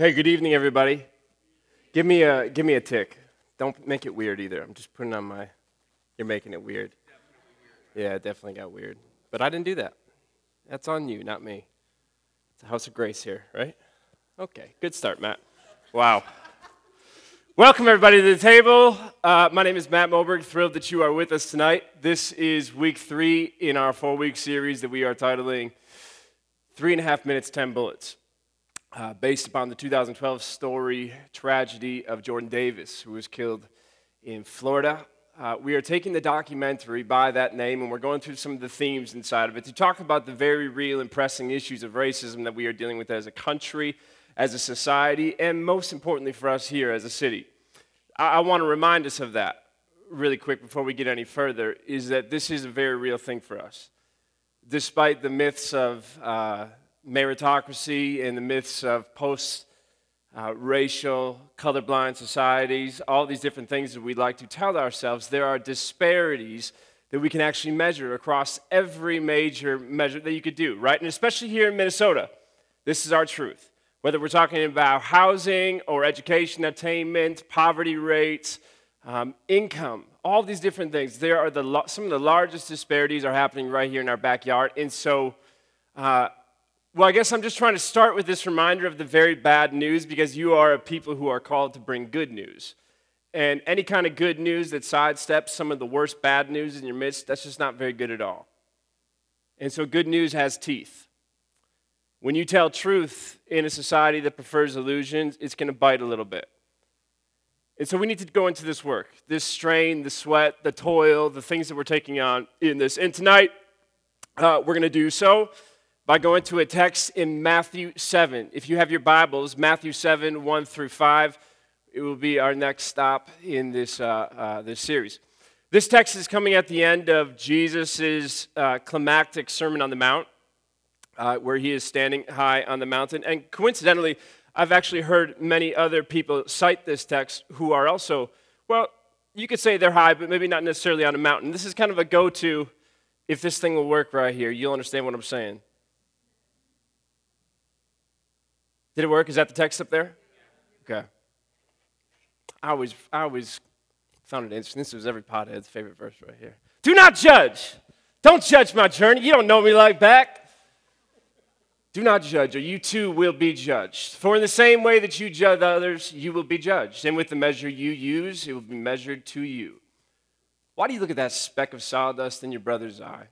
Hey, good evening, everybody. Give me a give me a tick. Don't make it weird either. I'm just putting on my. You're making it weird. Yeah, it definitely got weird. But I didn't do that. That's on you, not me. It's a house of grace here, right? Okay, good start, Matt. Wow. Welcome, everybody, to the table. Uh, my name is Matt Moberg. Thrilled that you are with us tonight. This is week three in our four week series that we are titling Three and a Half Minutes, 10 Bullets, uh, based upon the 2012 story tragedy of Jordan Davis, who was killed in Florida. Uh, we are taking the documentary by that name and we're going through some of the themes inside of it to talk about the very real and pressing issues of racism that we are dealing with as a country, as a society, and most importantly for us here as a city. I, I want to remind us of that really quick before we get any further is that this is a very real thing for us despite the myths of uh, meritocracy and the myths of post uh, racial, colorblind societies, all these different things that we'd like to tell ourselves, there are disparities that we can actually measure across every major measure that you could do, right? And especially here in Minnesota, this is our truth. Whether we're talking about housing or education attainment, poverty rates, um, income, all these different things. There are the, some of the largest disparities are happening right here in our backyard. And so, uh, well, I guess I'm just trying to start with this reminder of the very bad news because you are a people who are called to bring good news. And any kind of good news that sidesteps some of the worst bad news in your midst, that's just not very good at all. And so, good news has teeth. When you tell truth in a society that prefers illusions, it's going to bite a little bit. And so we need to go into this work, this strain, the sweat, the toil, the things that we're taking on in this. And tonight, uh, we're going to do so by going to a text in Matthew 7. If you have your Bibles, Matthew 7, 1 through 5, it will be our next stop in this, uh, uh, this series. This text is coming at the end of Jesus' uh, climactic Sermon on the Mount, uh, where he is standing high on the mountain. And coincidentally, I've actually heard many other people cite this text who are also, well, you could say they're high, but maybe not necessarily on a mountain. This is kind of a go to if this thing will work right here. You'll understand what I'm saying. Did it work? Is that the text up there? Okay. I always, I always found it interesting. This was every pothead's favorite verse right here. Do not judge. Don't judge my journey. You don't know me like back. Do not judge, or you too will be judged. For in the same way that you judge others, you will be judged. And with the measure you use, it will be measured to you. Why do you look at that speck of sawdust in your brother's eye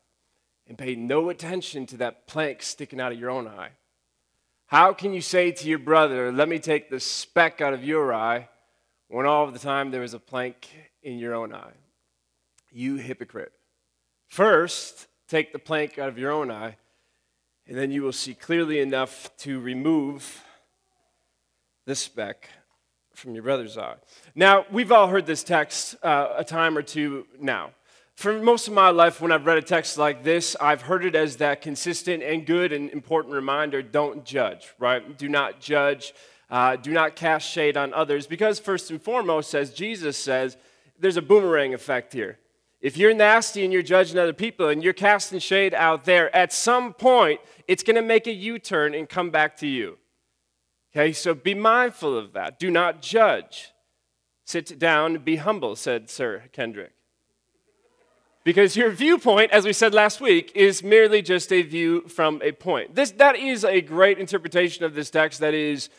and pay no attention to that plank sticking out of your own eye? How can you say to your brother, Let me take the speck out of your eye, when all of the time there is a plank in your own eye? You hypocrite. First, take the plank out of your own eye and then you will see clearly enough to remove the speck from your brother's eye. Now, we've all heard this text uh, a time or two now. For most of my life, when I've read a text like this, I've heard it as that consistent and good and important reminder don't judge, right? Do not judge. Uh, do not cast shade on others. Because, first and foremost, as Jesus says, there's a boomerang effect here. If you're nasty and you're judging other people and you're casting shade out there, at some point, it's going to make a U turn and come back to you. Okay, so be mindful of that. Do not judge. Sit down be humble, said Sir Kendrick. Because your viewpoint, as we said last week, is merely just a view from a point. This, that is a great interpretation of this text. That is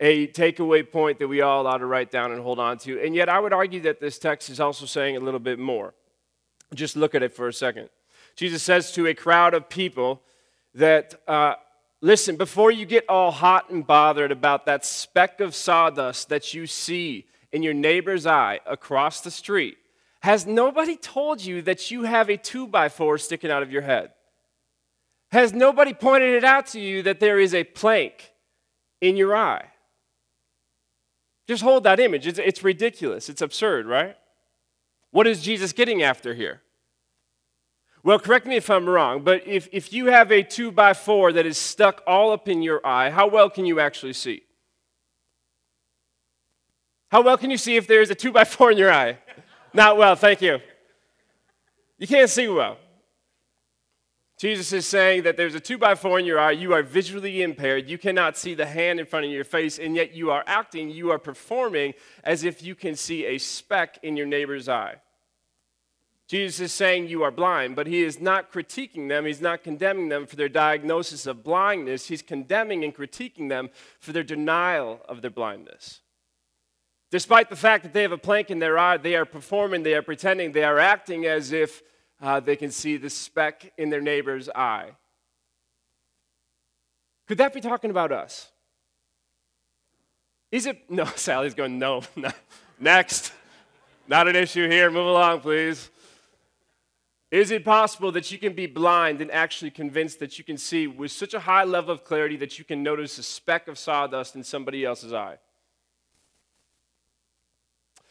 a takeaway point that we all ought to write down and hold on to. And yet, I would argue that this text is also saying a little bit more. Just look at it for a second. Jesus says to a crowd of people that, uh, listen, before you get all hot and bothered about that speck of sawdust that you see in your neighbor's eye across the street, has nobody told you that you have a two by four sticking out of your head? Has nobody pointed it out to you that there is a plank in your eye? Just hold that image. It's, it's ridiculous. It's absurd, right? What is Jesus getting after here? Well, correct me if I'm wrong, but if, if you have a two by four that is stuck all up in your eye, how well can you actually see? How well can you see if there's a two by four in your eye? Not well, thank you. You can't see well. Jesus is saying that there's a two by four in your eye. You are visually impaired. You cannot see the hand in front of your face, and yet you are acting, you are performing as if you can see a speck in your neighbor's eye. Jesus is saying you are blind, but he is not critiquing them. He's not condemning them for their diagnosis of blindness. He's condemning and critiquing them for their denial of their blindness. Despite the fact that they have a plank in their eye, they are performing, they are pretending, they are acting as if uh, they can see the speck in their neighbor's eye. Could that be talking about us? Is it? No, Sally's going, no. Next. Not an issue here. Move along, please. Is it possible that you can be blind and actually convinced that you can see with such a high level of clarity that you can notice a speck of sawdust in somebody else's eye?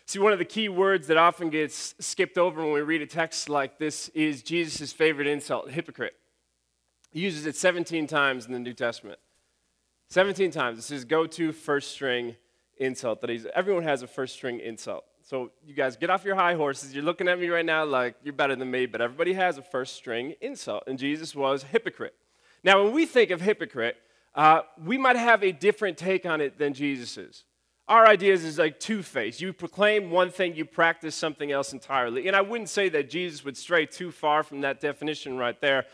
See, one of the key words that often gets skipped over when we read a text like this is Jesus' favorite insult, hypocrite. He uses it 17 times in the New Testament. 17 times. It's his go to first string insult that he's, everyone has a first string insult. So you guys get off your high horses. You're looking at me right now like you're better than me, but everybody has a first string insult, and Jesus was hypocrite. Now, when we think of hypocrite, uh, we might have a different take on it than Jesus our ideas is like two faced. You proclaim one thing, you practice something else entirely. And I wouldn't say that Jesus would stray too far from that definition right there.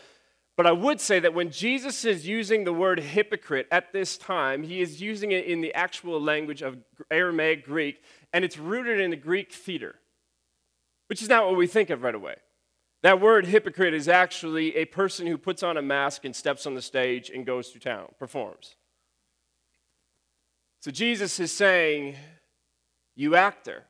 But I would say that when Jesus is using the word hypocrite at this time, he is using it in the actual language of Aramaic Greek, and it's rooted in the Greek theater, which is not what we think of right away. That word hypocrite is actually a person who puts on a mask and steps on the stage and goes to town, performs. So Jesus is saying, You actor.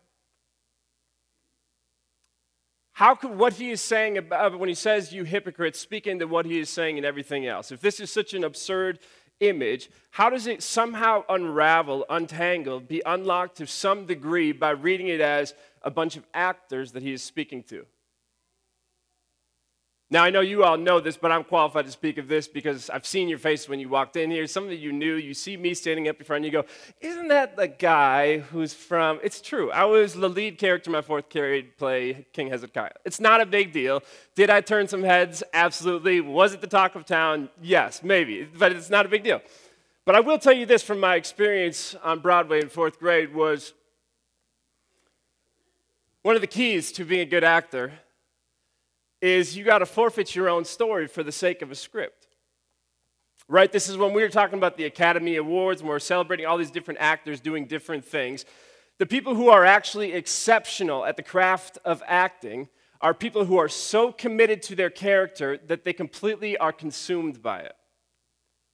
How could what he is saying about uh, when he says you hypocrites speak into what he is saying and everything else? If this is such an absurd image, how does it somehow unravel, untangle, be unlocked to some degree by reading it as a bunch of actors that he is speaking to? Now, I know you all know this, but I'm qualified to speak of this because I've seen your face when you walked in here. Some of you knew. You see me standing up in front, and you go, Isn't that the guy who's from. It's true. I was the lead character in my fourth grade play, King Hezekiah. It's not a big deal. Did I turn some heads? Absolutely. Was it the talk of town? Yes, maybe. But it's not a big deal. But I will tell you this from my experience on Broadway in fourth grade was one of the keys to being a good actor is you got to forfeit your own story for the sake of a script. Right? This is when we were talking about the Academy Awards and we're celebrating all these different actors doing different things. The people who are actually exceptional at the craft of acting are people who are so committed to their character that they completely are consumed by it.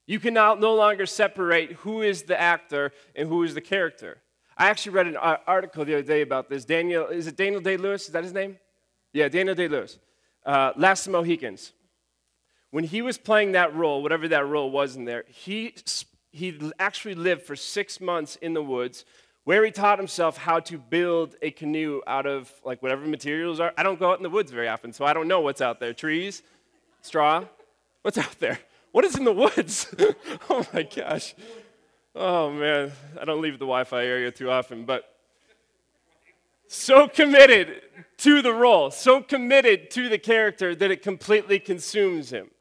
You can now no longer separate who is the actor and who is the character. I actually read an article the other day about this. Daniel, is it Daniel Day Lewis? Is that his name? Yeah, Daniel Day Lewis uh, Last Mohicans. When he was playing that role, whatever that role was in there, he, he actually lived for six months in the woods where he taught himself how to build a canoe out of like whatever materials are. I don't go out in the woods very often, so I don't know what's out there. Trees, straw, what's out there? What is in the woods? oh my gosh. Oh man, I don't leave the Wi Fi area too often, but so committed to the role, so committed to the character that it completely consumes him.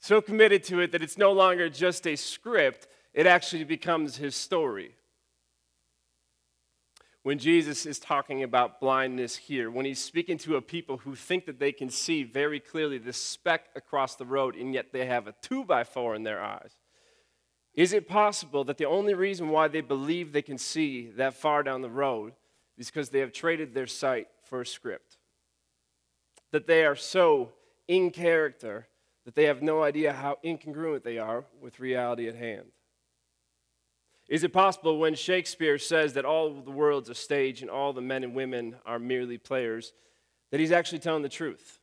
So committed to it that it's no longer just a script, it actually becomes his story. When Jesus is talking about blindness here, when he's speaking to a people who think that they can see very clearly the speck across the road, and yet they have a two by four in their eyes, is it possible that the only reason why they believe they can see that far down the road is because they have traded their sight for a script? That they are so in character that they have no idea how incongruent they are with reality at hand? Is it possible when Shakespeare says that all the world's a stage and all the men and women are merely players, that he's actually telling the truth?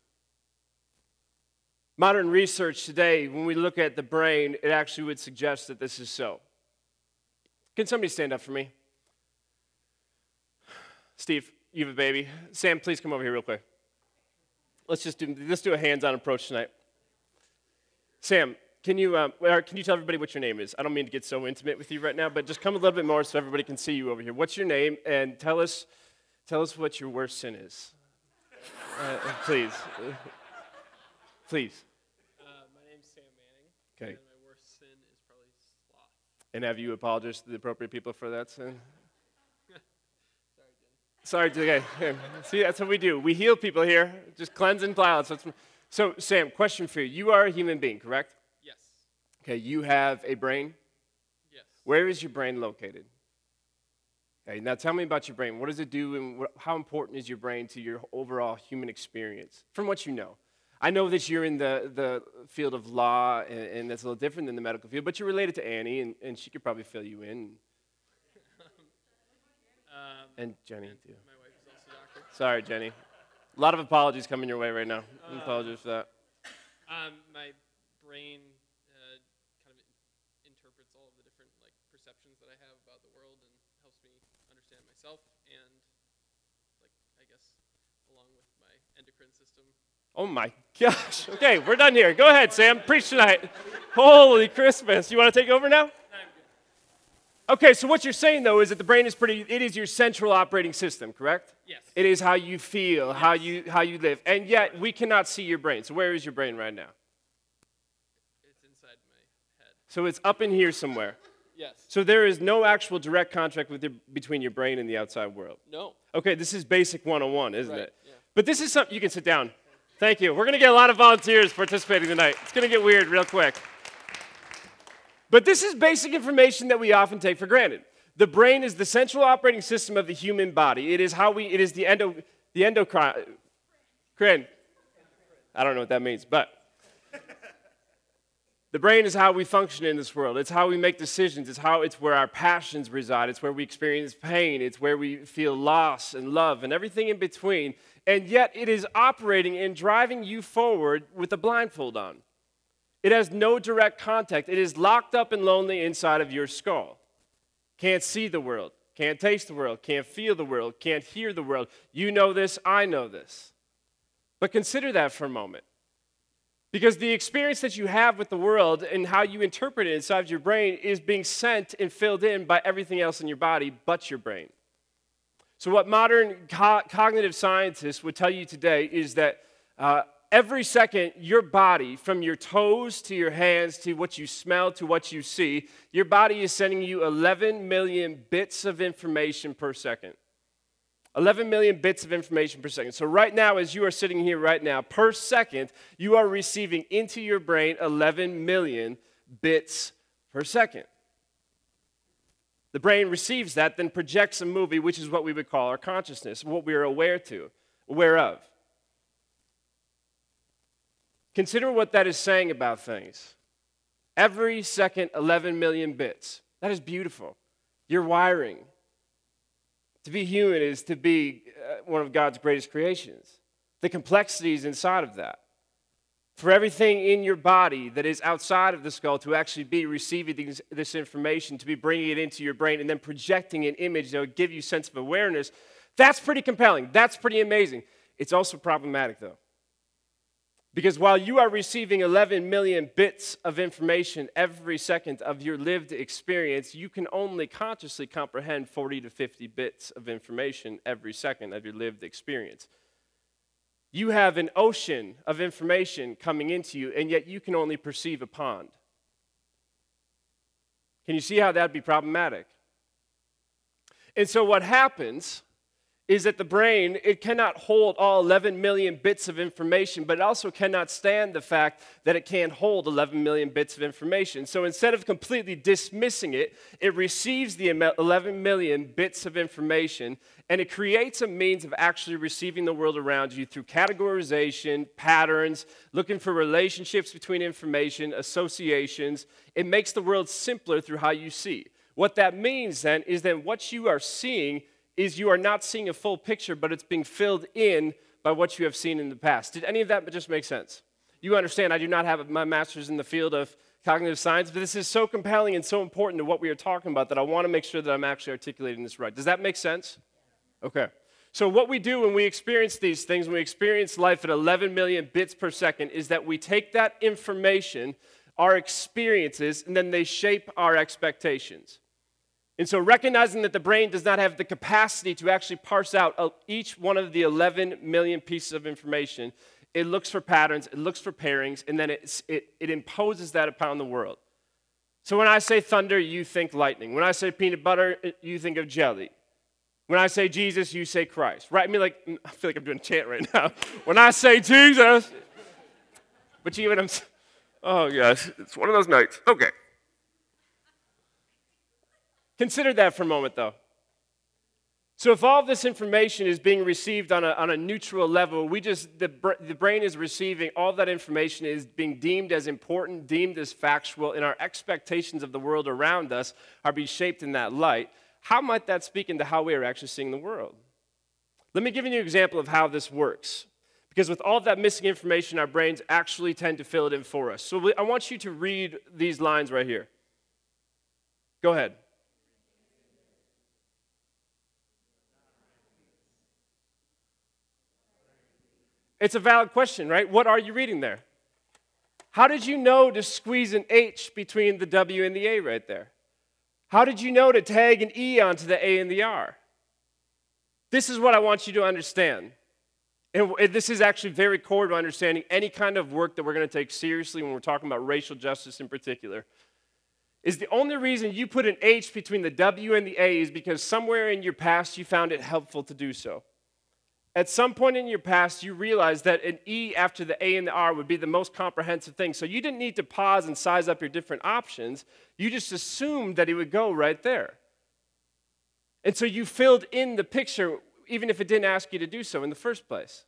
Modern research today, when we look at the brain, it actually would suggest that this is so. Can somebody stand up for me? Steve, you have a baby. Sam, please come over here real quick. Let's just do, let's do a hands-on approach tonight. Sam, can you, um, can you tell everybody what your name is? I don't mean to get so intimate with you right now, but just come a little bit more so everybody can see you over here. What's your name? And tell us, tell us what your worst sin is. Uh, please. Please. Uh, my name's Sam Manning. Okay. And my worst sin is probably sloth. And have you apologized to the appropriate people for that sin? Sorry, Jen. Sorry, okay. okay. See, that's what we do. We heal people here, just cleanse and plow. So, so, Sam, question for you. You are a human being, correct? Yes. Okay, you have a brain. Yes. Where is your brain located? Okay, now tell me about your brain. What does it do, and what, how important is your brain to your overall human experience, from what you know? I know that you're in the, the field of law, and, and that's a little different than the medical field, but you're related to Annie, and, and she could probably fill you in, Um, and Jenny, and too. my wife is also doctor. Sorry, Jenny. A lot of apologies coming your way right now. I apologize for that. Um, my brain uh, kind of interprets all of the different like perceptions that I have about the world and helps me understand myself and like I guess along with my endocrine system. Oh my gosh. Okay, we're done here. Go ahead, Sam. Preach tonight. Holy Christmas. You want to take over now? Okay, so what you're saying though is that the brain is pretty it is your central operating system, correct? Yes. It is how you feel, how you how you live. And yet we cannot see your brain. So where is your brain right now? It's inside my head. So it's up in here somewhere. Yes. So there is no actual direct contact with your, between your brain and the outside world. No. Okay, this is basic 101, isn't Right, it? yeah. But this is something you can sit down. Thank you. We're going to get a lot of volunteers participating tonight. It's going to get weird real quick. But this is basic information that we often take for granted. The brain is the central operating system of the human body. It is how we it is the endo the endocrine Crin. I don't know what that means, but the brain is how we function in this world. It's how we make decisions. It's how it's where our passions reside. It's where we experience pain. It's where we feel loss and love and everything in between. And yet it is operating and driving you forward with a blindfold on. It has no direct contact. It is locked up and lonely inside of your skull. Can't see the world, can't taste the world, can't feel the world, can't hear the world. You know this, I know this. But consider that for a moment. Because the experience that you have with the world and how you interpret it inside your brain is being sent and filled in by everything else in your body but your brain. So, what modern co- cognitive scientists would tell you today is that uh, every second, your body, from your toes to your hands to what you smell to what you see, your body is sending you 11 million bits of information per second. 11 million bits of information per second. So, right now, as you are sitting here right now, per second, you are receiving into your brain 11 million bits per second. The brain receives that, then projects a movie, which is what we would call our consciousness, what we are aware to, aware of. Consider what that is saying about things. Every second, 11 million bits. That is beautiful. Your wiring. To be human is to be uh, one of God's greatest creations. The complexities inside of that. For everything in your body that is outside of the skull to actually be receiving these, this information, to be bringing it into your brain, and then projecting an image that would give you sense of awareness, that's pretty compelling. That's pretty amazing. It's also problematic, though. Because while you are receiving 11 million bits of information every second of your lived experience, you can only consciously comprehend 40 to 50 bits of information every second of your lived experience. You have an ocean of information coming into you, and yet you can only perceive a pond. Can you see how that'd be problematic? And so, what happens is that the brain it cannot hold all 11 million bits of information but it also cannot stand the fact that it can't hold 11 million bits of information. So instead of completely dismissing it it receives the 11 million bits of information and it creates a means of actually receiving the world around you through categorization patterns looking for relationships between information associations. It makes the world simpler through how you see. What that means then is that what you are seeing is you are not seeing a full picture, but it's being filled in by what you have seen in the past. Did any of that just make sense? You understand, I do not have my master's in the field of cognitive science, but this is so compelling and so important to what we are talking about that I want to make sure that I'm actually articulating this right. Does that make sense? Okay. So, what we do when we experience these things, when we experience life at 11 million bits per second, is that we take that information, our experiences, and then they shape our expectations. And so, recognizing that the brain does not have the capacity to actually parse out uh, each one of the 11 million pieces of information, it looks for patterns, it looks for pairings, and then it, it, it imposes that upon the world. So when I say thunder, you think lightning. When I say peanut butter, uh, you think of jelly. When I say Jesus, you say Christ. Right? I mean, like, I feel like I'm doing chant right now. When I say Jesus, but you what I'm? Oh, yes, it's one of those nights. Okay. Consider that for a moment, though. So, if all this information is being received on a, on a neutral level, we just, the, the brain is receiving all that information is being deemed as important, deemed as factual, and our expectations of the world around us are being shaped in that light. How might that speak into how we are actually seeing the world? Let me give you an example of how this works. Because with all that missing information, our brains actually tend to fill it in for us. So I want you to read these lines right here. Go ahead. It's a valid question, right? What are you reading there? How did you know to squeeze an H between the W and the A right there? How did you know to tag an E onto the A and the R? This is what I want you to understand. And this is actually very core to understanding any kind of work that we're going to take seriously when we're talking about racial justice in particular. Is the only reason you put an H between the W and the A is because somewhere in your past you found it helpful to do so. At some point in your past, you realized that an E after the A and the R would be the most comprehensive thing. So you didn't need to pause and size up your different options. You just assumed that it would go right there. And so you filled in the picture, even if it didn't ask you to do so in the first place.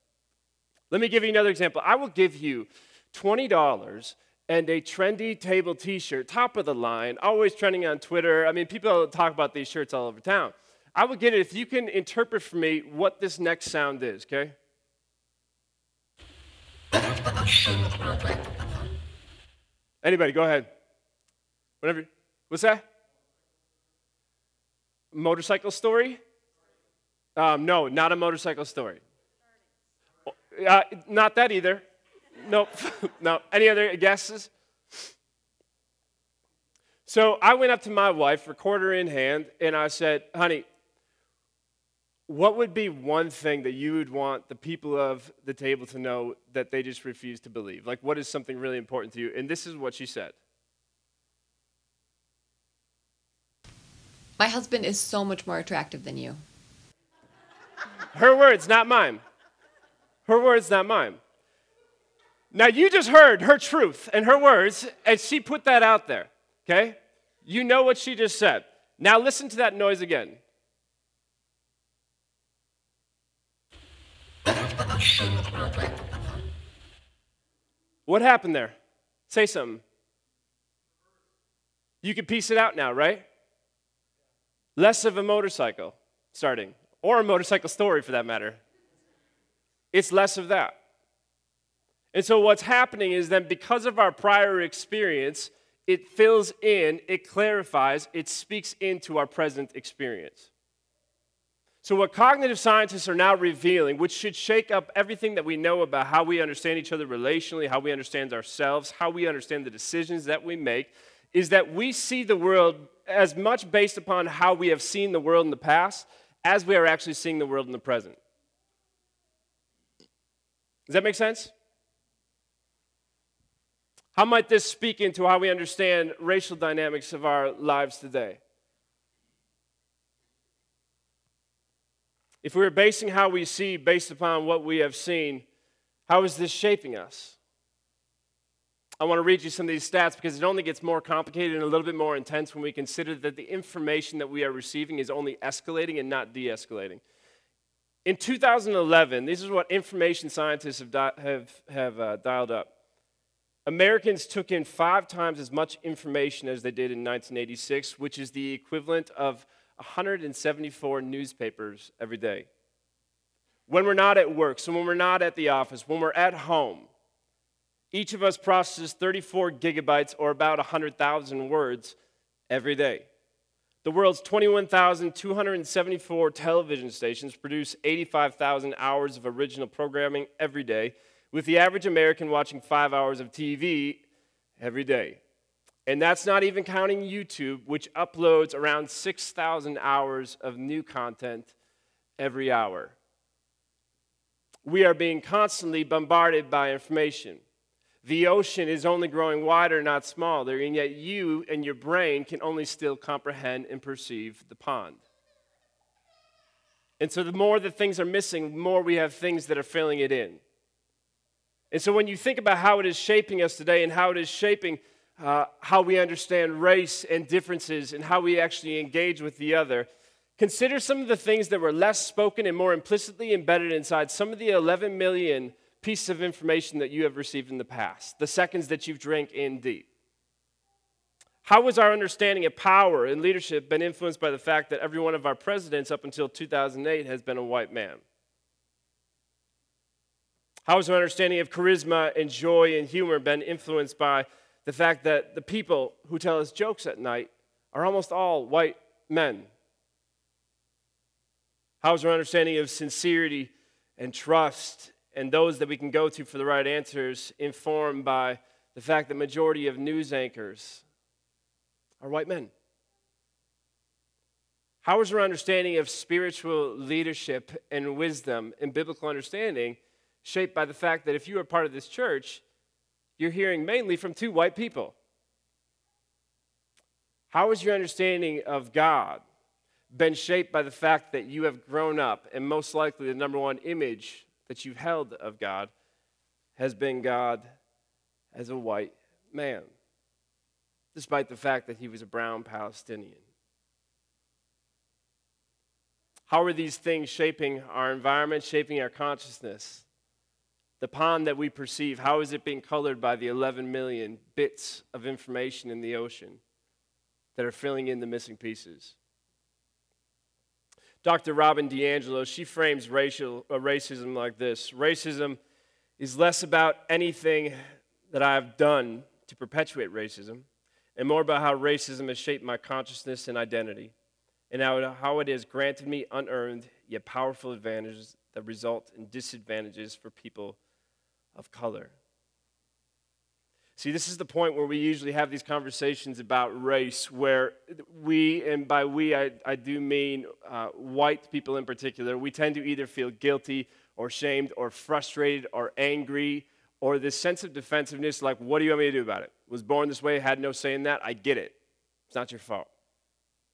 Let me give you another example. I will give you $20 and a trendy table t shirt, top of the line, always trending on Twitter. I mean, people talk about these shirts all over town. I would get it if you can interpret for me what this next sound is, okay? Anybody, go ahead. Whatever. What's that? Motorcycle story? Um, no, not a motorcycle story. Uh, not that either. Nope. no. Any other guesses? So I went up to my wife, recorder in hand, and I said, honey, what would be one thing that you would want the people of the table to know that they just refuse to believe? Like, what is something really important to you? And this is what she said. My husband is so much more attractive than you. Her words, not mine. Her words, not mine. Now, you just heard her truth and her words, and she put that out there, okay? You know what she just said. Now, listen to that noise again. What happened there? Say something. You can piece it out now, right? Less of a motorcycle starting, or a motorcycle story for that matter. It's less of that. And so, what's happening is that because of our prior experience, it fills in, it clarifies, it speaks into our present experience. So, what cognitive scientists are now revealing, which should shake up everything that we know about how we understand each other relationally, how we understand ourselves, how we understand the decisions that we make, is that we see the world as much based upon how we have seen the world in the past as we are actually seeing the world in the present. Does that make sense? How might this speak into how we understand racial dynamics of our lives today? If we are basing how we see based upon what we have seen, how is this shaping us? I want to read you some of these stats because it only gets more complicated and a little bit more intense when we consider that the information that we are receiving is only escalating and not de escalating. In 2011, this is what information scientists have, have, have uh, dialed up. Americans took in five times as much information as they did in 1986, which is the equivalent of 174 newspapers every day. When we're not at work, so when we're not at the office, when we're at home, each of us processes 34 gigabytes or about 100,000 words every day. The world's 21,274 television stations produce 85,000 hours of original programming every day, with the average American watching five hours of TV every day. And that's not even counting YouTube, which uploads around 6,000 hours of new content every hour. we are being constantly bombarded by information. The ocean is only growing wider, not smaller, and yet you and your brain can only still comprehend and perceive the pond. And so, the more that things are missing, the more we have things that are filling it in. And so, when you think about how it is shaping us today and how it is shaping uh, how we understand race and differences and how we actually engage with the other, consider some of the things that were less spoken and more implicitly embedded inside some of the 11 million pieces of information that you have received in the past, the seconds that you've drank in deep. How has our understanding of power and leadership been influenced by the fact that every one of our presidents up until 2008 has been a white man? How has our understanding of charisma and joy and humor been influenced by the fact that the people who tell us jokes at night are almost all white men? How is our understanding of sincerity and trust and those that we can go to for the right answers informed by the fact that majority of news anchors are white men? How is our understanding of spiritual leadership and wisdom and biblical understanding shaped by the fact that if you are part of this church, you're hearing mainly from two white people. How has your understanding of God been shaped by the fact that you have grown up, and most likely the number one image that you've held of God has been God as a white man, despite the fact that he was a brown Palestinian? How are these things shaping our environment, shaping our consciousness? The pond that we perceive, how is it being colored by the 11 million bits of information in the ocean that are filling in the missing pieces? Dr. Robin DiAngelo, she frames racial, uh, racism like this Racism is less about anything that I have done to perpetuate racism, and more about how racism has shaped my consciousness and identity, and how, how it has granted me unearned yet powerful advantages that result in disadvantages for people of color. See, this is the point where we usually have these conversations about race, where we, and by we I, I do mean uh, white people in particular, we tend to either feel guilty or shamed or frustrated or angry or this sense of defensiveness like, what do you want me to do about it? Was born this way, had no say in that, I get it. It's not your fault.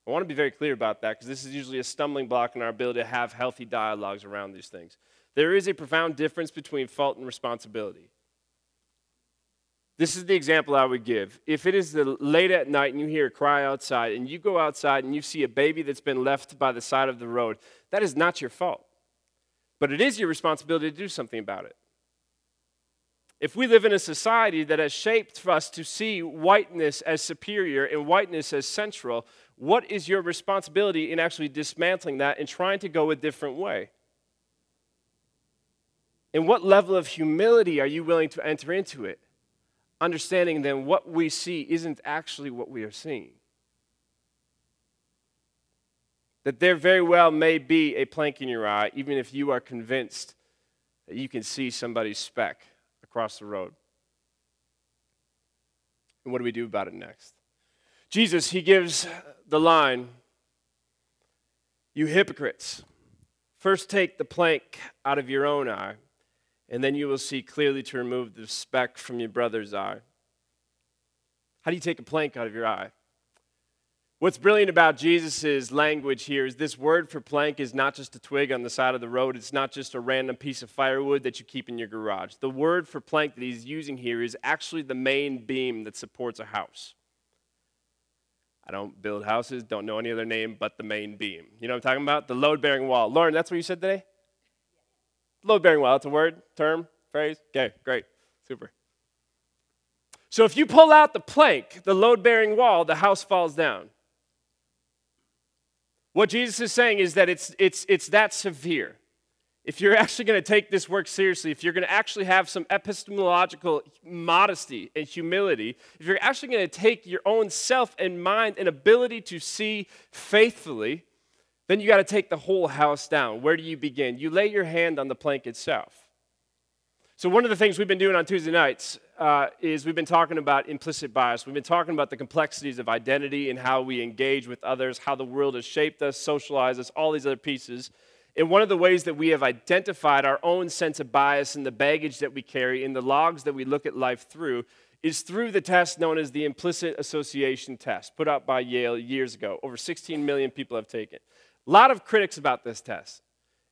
I want to be very clear about that because this is usually a stumbling block in our ability to have healthy dialogues around these things. There is a profound difference between fault and responsibility. This is the example I would give. If it is the late at night and you hear a cry outside, and you go outside and you see a baby that's been left by the side of the road, that is not your fault. But it is your responsibility to do something about it. If we live in a society that has shaped for us to see whiteness as superior and whiteness as central, what is your responsibility in actually dismantling that and trying to go a different way? And what level of humility are you willing to enter into it? Understanding then what we see isn't actually what we are seeing. That there very well may be a plank in your eye, even if you are convinced that you can see somebody's speck across the road. And what do we do about it next? Jesus, he gives the line You hypocrites, first take the plank out of your own eye and then you will see clearly to remove the speck from your brother's eye. How do you take a plank out of your eye? What's brilliant about Jesus' language here is this word for plank is not just a twig on the side of the road. It's not just a random piece of firewood that you keep in your garage. The word for plank that he's using here is actually the main beam that supports a house. I don't build houses, don't know any other name but the main beam. You know what I'm talking about? The load bearing wall. Lauren, that's what you said today? Load bearing well, it's a word, term, phrase. Okay, great, super. So if you pull out the plank, the load bearing wall, the house falls down. What Jesus is saying is that it's, it's, it's that severe. If you're actually going to take this work seriously, if you're going to actually have some epistemological modesty and humility, if you're actually going to take your own self and mind and ability to see faithfully, then you got to take the whole house down. Where do you begin? You lay your hand on the plank itself. So, one of the things we've been doing on Tuesday nights uh, is we've been talking about implicit bias. We've been talking about the complexities of identity and how we engage with others, how the world has shaped us, socialized us, all these other pieces. And one of the ways that we have identified our own sense of bias and the baggage that we carry in the logs that we look at life through is through the test known as the implicit association test, put out by Yale years ago. Over 16 million people have taken. A lot of critics about this test,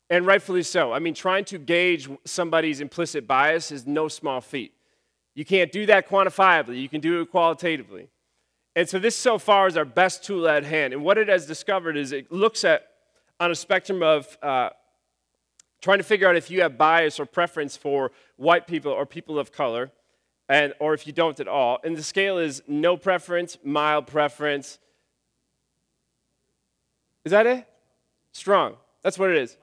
and rightfully so. I mean, trying to gauge somebody's implicit bias is no small feat. You can't do that quantifiably, you can do it qualitatively. And so, this so far is our best tool at hand. And what it has discovered is it looks at, on a spectrum of uh, trying to figure out if you have bias or preference for white people or people of color, and, or if you don't at all. And the scale is no preference, mild preference. Is that it? Strong. That's what it is.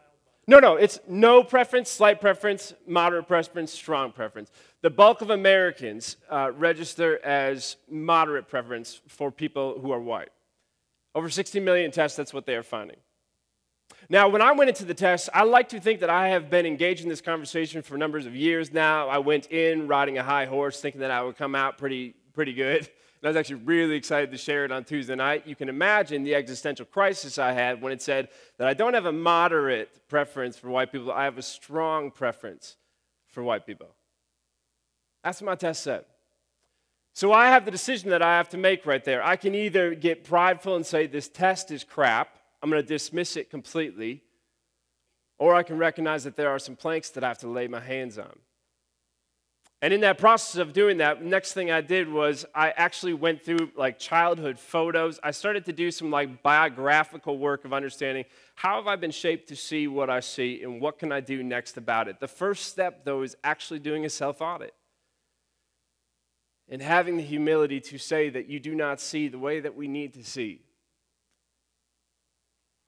No, no, it's no preference, slight preference, moderate preference, strong preference. The bulk of Americans uh, register as moderate preference for people who are white. Over 60 million tests, that's what they are finding. Now, when I went into the test, I like to think that I have been engaged in this conversation for numbers of years now. I went in riding a high horse, thinking that I would come out pretty, pretty good. And I was actually really excited to share it on Tuesday night. You can imagine the existential crisis I had when it said that I don't have a moderate preference for white people, I have a strong preference for white people. That's what my test said. So I have the decision that I have to make right there. I can either get prideful and say, This test is crap, I'm going to dismiss it completely, or I can recognize that there are some planks that I have to lay my hands on. And in that process of doing that, next thing I did was I actually went through like childhood photos. I started to do some like biographical work of understanding how have I been shaped to see what I see and what can I do next about it. The first step, though, is actually doing a self audit and having the humility to say that you do not see the way that we need to see.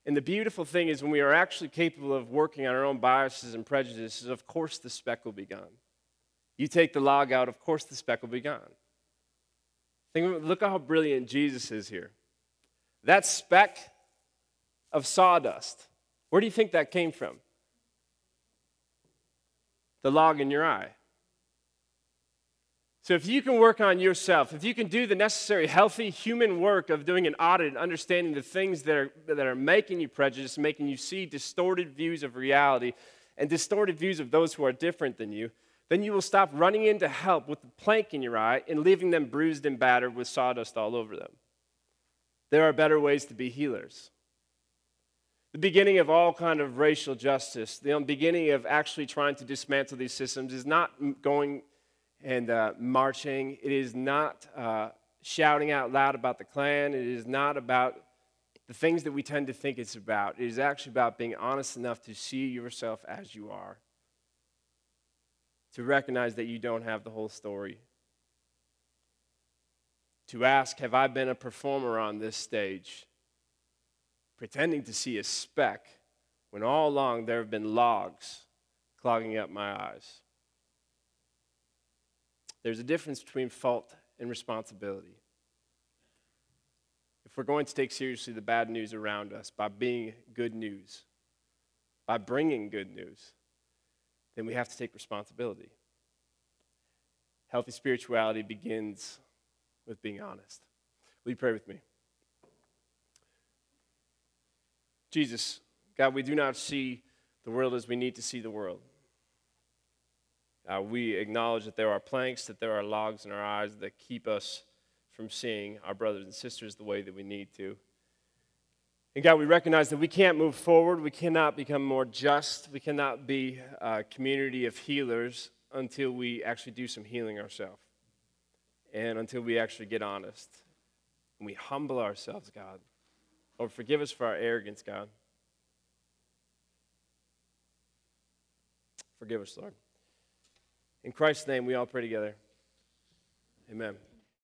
And the beautiful thing is when we are actually capable of working on our own biases and prejudices, of course the speck will be gone. You take the log out, of course the speck will be gone. Think, look at how brilliant Jesus is here. That speck of sawdust, where do you think that came from? The log in your eye. So, if you can work on yourself, if you can do the necessary healthy human work of doing an audit and understanding the things that are, that are making you prejudiced, making you see distorted views of reality and distorted views of those who are different than you, then you will stop running in to help with the plank in your eye and leaving them bruised and battered with sawdust all over them. There are better ways to be healers. The beginning of all kind of racial justice, the beginning of actually trying to dismantle these systems is not going and uh, marching. It is not uh, shouting out loud about the Klan. It is not about the things that we tend to think it's about. It is actually about being honest enough to see yourself as you are to recognize that you don't have the whole story. To ask, Have I been a performer on this stage? Pretending to see a speck when all along there have been logs clogging up my eyes. There's a difference between fault and responsibility. If we're going to take seriously the bad news around us by being good news, by bringing good news, then we have to take responsibility. Healthy spirituality begins with being honest. Will you pray with me? Jesus, God, we do not see the world as we need to see the world. Uh, we acknowledge that there are planks, that there are logs in our eyes that keep us from seeing our brothers and sisters the way that we need to. And God, we recognize that we can't move forward. We cannot become more just. We cannot be a community of healers until we actually do some healing ourselves and until we actually get honest and we humble ourselves, God. Lord, forgive us for our arrogance, God. Forgive us, Lord. In Christ's name, we all pray together. Amen.